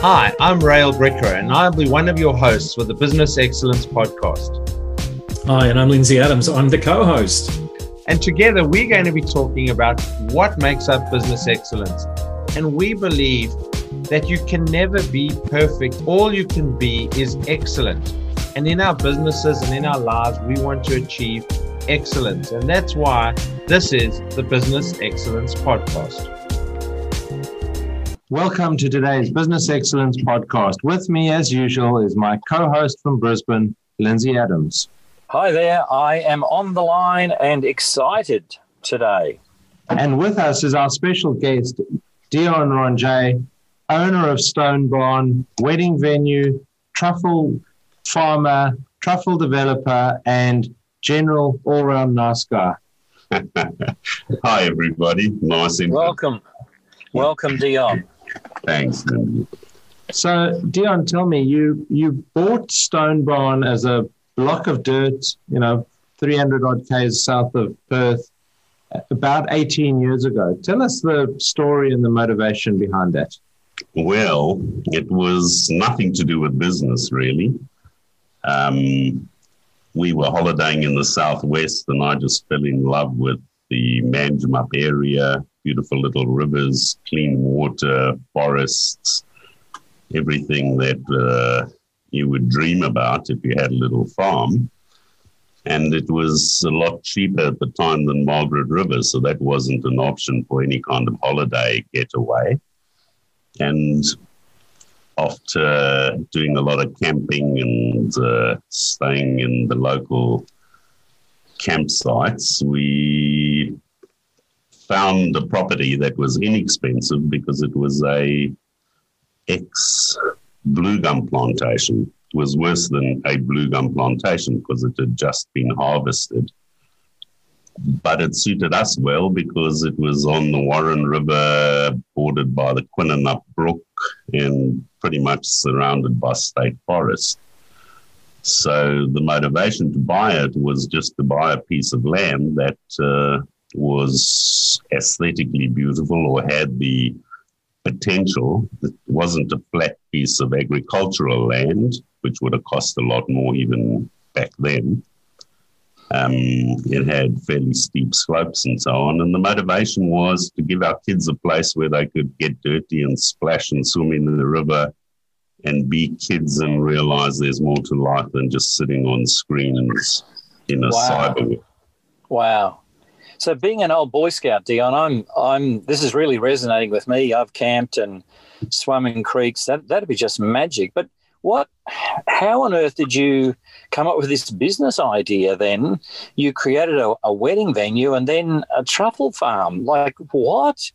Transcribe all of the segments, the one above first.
Hi, I'm Rael Bricker, and I'll be one of your hosts for the Business Excellence Podcast. Hi, and I'm Lindsay Adams. I'm the co host. And together we're going to be talking about what makes up business excellence. And we believe that you can never be perfect. All you can be is excellent. And in our businesses and in our lives, we want to achieve excellence. And that's why this is the Business Excellence Podcast. Welcome to today's Business Excellence Podcast. With me, as usual, is my co host from Brisbane, Lindsay Adams. Hi there. I am on the line and excited today. And with us is our special guest, Dion Ronjay, owner of Stone Barn, wedding venue, truffle farmer, truffle developer, and general all round nice guy. Hi, everybody. Nice. Welcome. Welcome, Dion. Thanks. So, Dion, tell me, you you bought Stone Barn as a block of dirt, you know, 300 odd k's south of Perth, about 18 years ago. Tell us the story and the motivation behind that. Well, it was nothing to do with business, really. Um, we were holidaying in the southwest, and I just fell in love with the Manjimup area, beautiful little rivers, clean water, forests, everything that uh, you would dream about if you had a little farm. And it was a lot cheaper at the time than Margaret River, so that wasn't an option for any kind of holiday getaway. And after doing a lot of camping and uh, staying in the local campsites, we found a property that was inexpensive because it was a ex blue gum plantation. It was worse than a blue gum plantation because it had just been harvested. But it suited us well because it was on the Warren River, bordered by the Quinninup Brook, and pretty much surrounded by state forest. So the motivation to buy it was just to buy a piece of land that uh, was aesthetically beautiful or had the potential. It wasn't a flat piece of agricultural land, which would have cost a lot more even back then. Um, it had fairly steep slopes and so on. And the motivation was to give our kids a place where they could get dirty and splash and swim in the river and be kids and realize there's more to life than just sitting on screens in a wow. cyber. Wow. So being an old Boy Scout, Dion, I'm I'm this is really resonating with me. I've camped and swum in creeks. That that'd be just magic. But what how on earth did you come up with this business idea then? You created a, a wedding venue and then a truffle farm. Like what?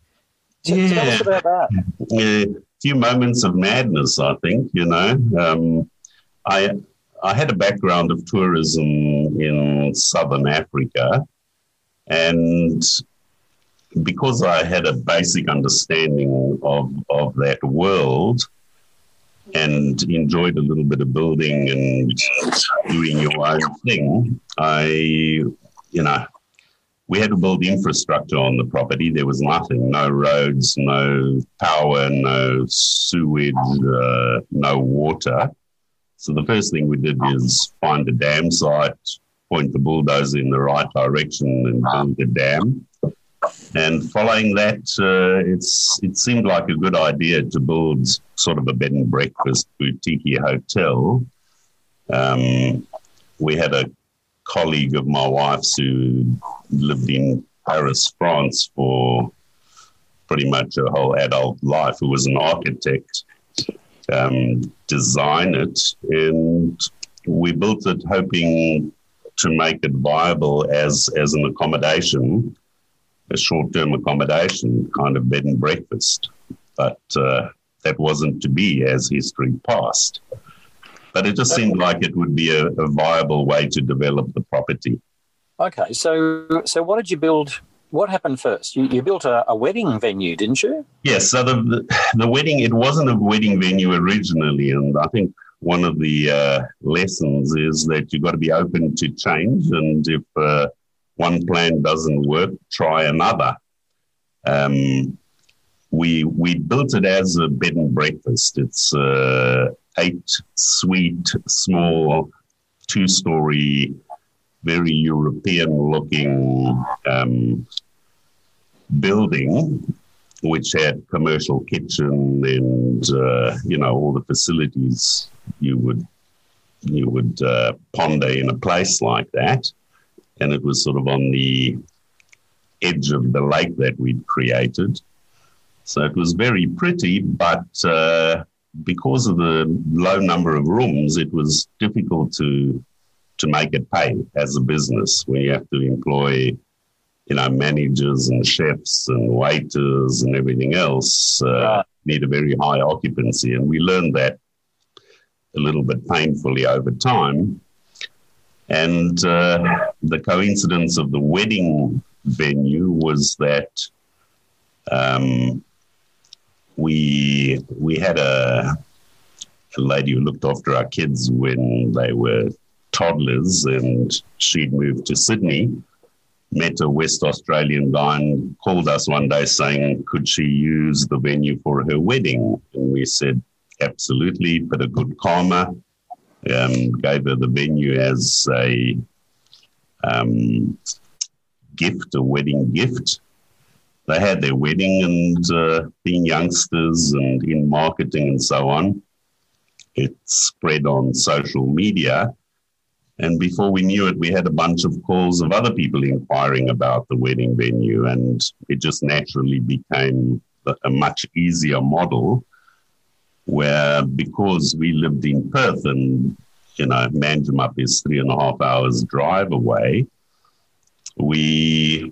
yeah. Tell us about that. Yeah, a few moments of madness, I think, you know. Um, I I had a background of tourism in southern Africa and because I had a basic understanding of, of that world and enjoyed a little bit of building and doing your own thing, I, you know, we had to build infrastructure on the property. There was nothing, no roads, no power, no sewage, uh, no water. So the first thing we did is find a dam site, point the bulldozer in the right direction and build the dam. And following that, uh, it's it seemed like a good idea to build sort of a bed and breakfast boutique hotel. Um, we had a colleague of my wife's who lived in Paris, France for pretty much her whole adult life, who was an architect, um, design it. And we built it hoping to make it viable as as an accommodation, a short term accommodation, kind of bed and breakfast. But uh, that wasn't to be as history passed. But it just seemed like it would be a, a viable way to develop the property. Okay, so so what did you build what happened first? You, you built a, a, wedding venue, didn't you? Yes. So the, the, the wedding it wasn't a wedding venue originally, and I think one of the uh, lessons is that you've got to be open to change. And if uh, one plan doesn't work, try another. Um, we we built it as a bed and breakfast. It's uh, eight suite, small, two story, very European looking um, building, which had commercial kitchen and uh, you know all the facilities you would you would uh, ponder in a place like that. And it was sort of on the edge of the lake that we'd created. So it was very pretty, but uh, because of the low number of rooms, it was difficult to to make it pay as a business when you have to employ, you know, managers and chefs and waiters and everything else. Uh, Need a very high occupancy, and we learned that a little bit painfully over time. And uh, the coincidence of the wedding venue was that um, we we had a, a lady who looked after our kids when they were toddlers, and she'd moved to Sydney. Met a West Australian guy and called us one day saying, Could she use the venue for her wedding? And we said, Absolutely. Put a good karma. Um, gave her the venue as a um, gift, a wedding gift they had their wedding and uh, being youngsters and in marketing and so on, it spread on social media. And before we knew it, we had a bunch of calls of other people inquiring about the wedding venue. And it just naturally became a much easier model where because we lived in Perth and, you know, Manjimup is three and a half hours drive away, we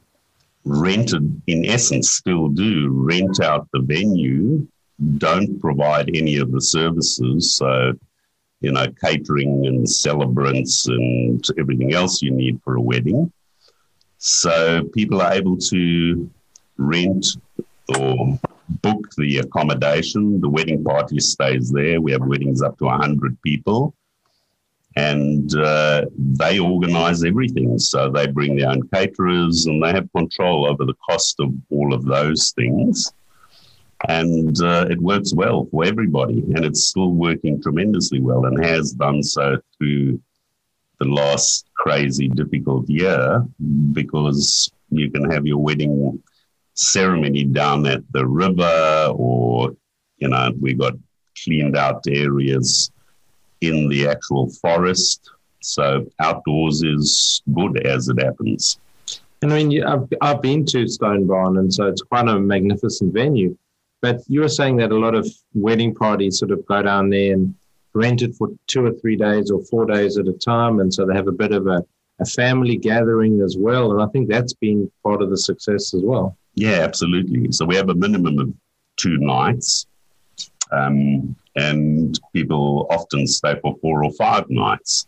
rented, in essence, still do rent out the venue, don't provide any of the services. So, you know, catering and celebrants and everything else you need for a wedding. So people are able to rent or book the accommodation. The wedding party stays there. We have weddings up to 100 people and uh, they organize everything. So they bring their own caterers and they have control over the cost of all of those things. And uh, it works well for everybody, and it's still working tremendously well and has done so through the last crazy, difficult year because you can have your wedding ceremony down at the river, or, you know, we got cleaned out areas in the actual forest. So outdoors is good as it happens. And I mean, I've, I've been to Stone Barn, and so it's quite a magnificent venue. But you were saying that a lot of wedding parties sort of go down there and rent it for two or three days or four days at a time. And so they have a bit of a, a family gathering as well. And I think that's been part of the success as well. Yeah, absolutely. So we have a minimum of two nights. Um, and people often stay for four or five nights,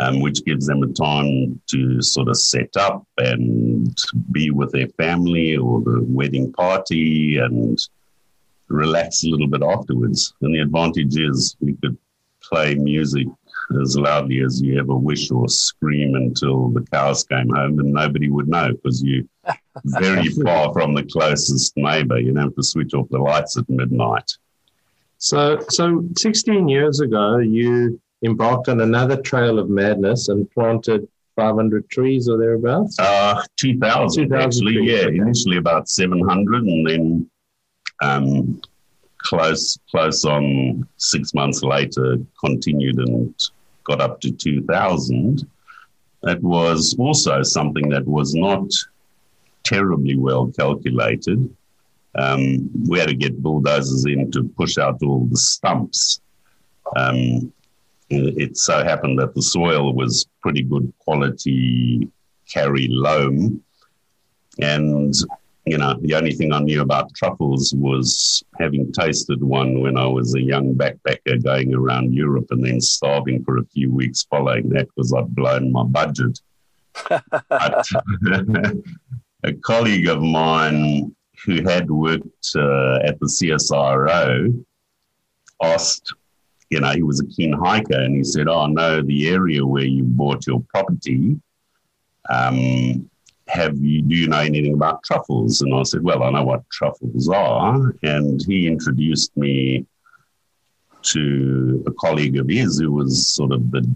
um, which gives them a time to sort of set up and be with their family or the wedding party and relax a little bit afterwards. And the advantage is you could play music as loudly as you ever wish or scream until the cows came home and nobody would know because you're very far from the closest neighbor. You don't have to switch off the lights at midnight. So, so 16 years ago, you embarked on another trail of madness and planted 500 trees or thereabouts? Uh, 2,000, 2000 actually, trees, yeah. Okay. Initially about 700 and then um, close, close on six months later, continued and got up to 2,000. That was also something that was not terribly well calculated um, we had to get bulldozers in to push out all the stumps. Um, it so happened that the soil was pretty good quality Karri loam. And, you know, the only thing I knew about truffles was having tasted one when I was a young backpacker going around Europe and then starving for a few weeks following that because I'd blown my budget. but, a colleague of mine who had worked uh, at the CSIRO asked, you know, he was a keen hiker, and he said, "Oh no, the area where you bought your property, um, have you do you know anything about truffles? And I said, well, I know what truffles are. And he introduced me to a colleague of his who was sort of the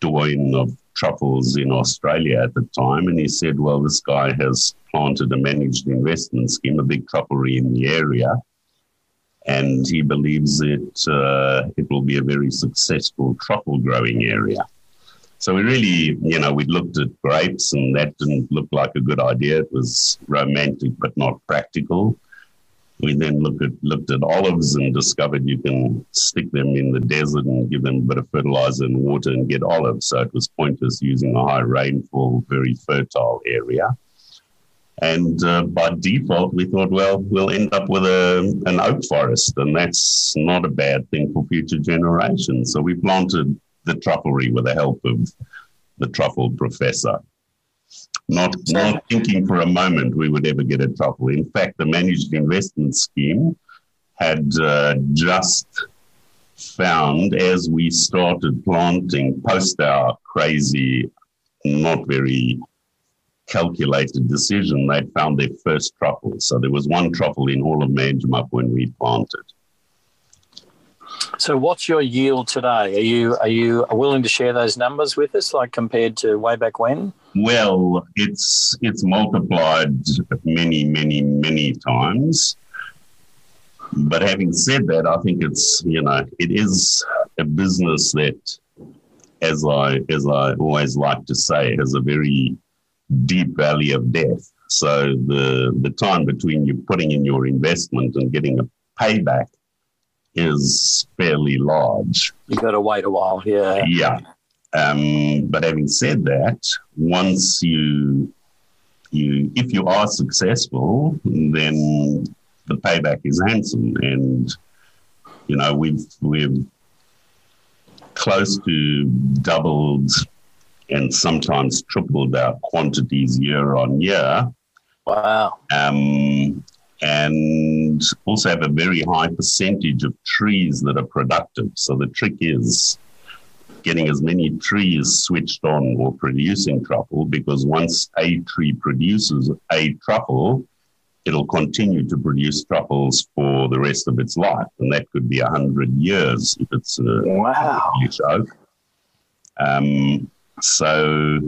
doyen of truffles in Australia at the time. And he said, well, this guy has planted a managed investment scheme, a big trufflery in the area. And he believes it, uh, it will be a very successful truffle growing area. So we really, you know, we looked at grapes and that didn't look like a good idea. It was romantic but not practical. We then looked at looked at olives and discovered you can stick them in the desert and give them a bit of fertilizer and water and get olives. So it was pointless using a high rainfall, very fertile area. And uh, by default, we thought, well, we'll end up with a, an oak forest, and that's not a bad thing for future generations. So we planted the trufflery with the help of the truffle professor. Not, not thinking for a moment we would ever get a truffle. In fact, the managed investment scheme had uh, just found as we started planting post our crazy, not very calculated decision, they'd found their first truffle. So there was one truffle in all of Manjimup when we planted. So, what's your yield today? Are you are you willing to share those numbers with us, like compared to way back when? Well, it's it's multiplied many, many, many times. But having said that, I think it's you know it is a business that, as I as I always like to say, has a very deep valley of death. So the the time between you putting in your investment and getting a payback is fairly large. You've got to wait a while, yeah. Yeah. Um, but having said that, once you you if you are successful, then the payback is handsome, and you know we've we've close to doubled and sometimes tripled our quantities year on year. Wow. Um, and also have a very high percentage of trees that are productive. So the trick is getting as many trees switched on or producing truffle because once a tree produces a truffle, it'll continue to produce truffles for the rest of its life. And that could be 100 years if it's a wow. oak. Um, so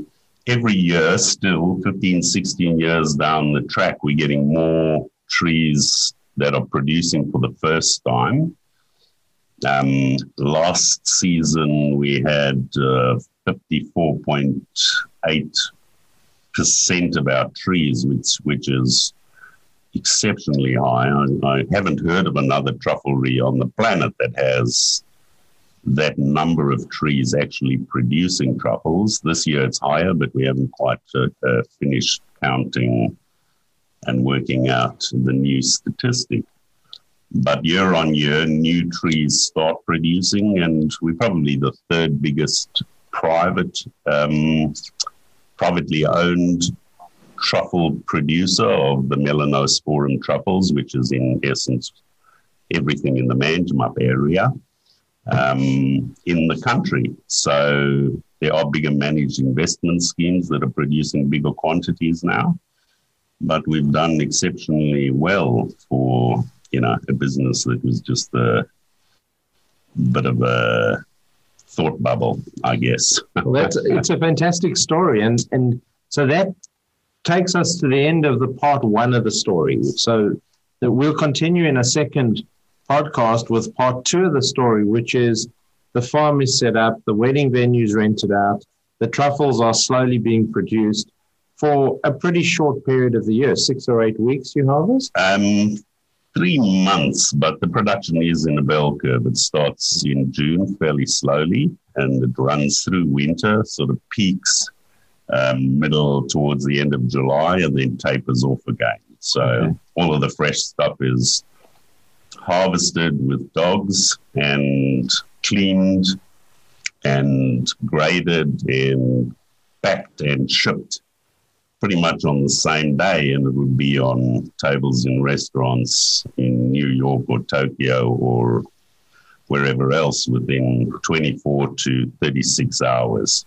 every year, still 15, 16 years down the track, we're getting more trees that are producing for the first time. Um, last season, we had uh, 54.8% of our trees, which, which is exceptionally high. I, I, haven't heard of another trufflery on the planet that has that number of trees actually producing truffles. This year it's higher, but we haven't quite uh, uh, finished counting and working out the new statistic. But year on year, new trees start producing, and we're probably the third biggest private, um, privately owned truffle producer of the Melanosporum truffles, which is in essence everything in the Manjimup area um, in the country. So there are bigger managed investment schemes that are producing bigger quantities now but we've done exceptionally well for you know a business that was just a bit of a thought bubble, I guess. well, that's it's a fantastic story, and and so that takes us to the end of the part one of the story. So that we'll continue in a second podcast with part two of the story, which is the farm is set up, the wedding venues rented out, the truffles are slowly being produced, for a pretty short period of the year, six or eight weeks you harvest? Um, three months, but the production is in a bell curve. It starts in June fairly slowly and it runs through winter, sort of peaks um, middle towards the end of July and then tapers off again. So okay. all of the fresh stuff is harvested with dogs and cleaned and graded and packed and shipped pretty much on the same day, and it would be on tables in restaurants in New York or Tokyo or wherever else within 24 to 36 hours.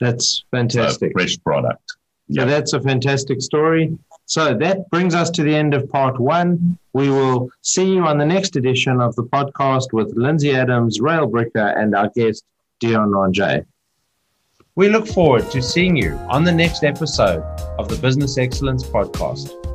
That's fantastic. So fresh product. So that's a fantastic story. So that brings us to the end of part one. We will see you on the next edition of the podcast with Lindsay Adams, Rael Bricker, and our guest, Dion Ranjay. We look forward to seeing you on the next episode of the Business Excellence Podcast.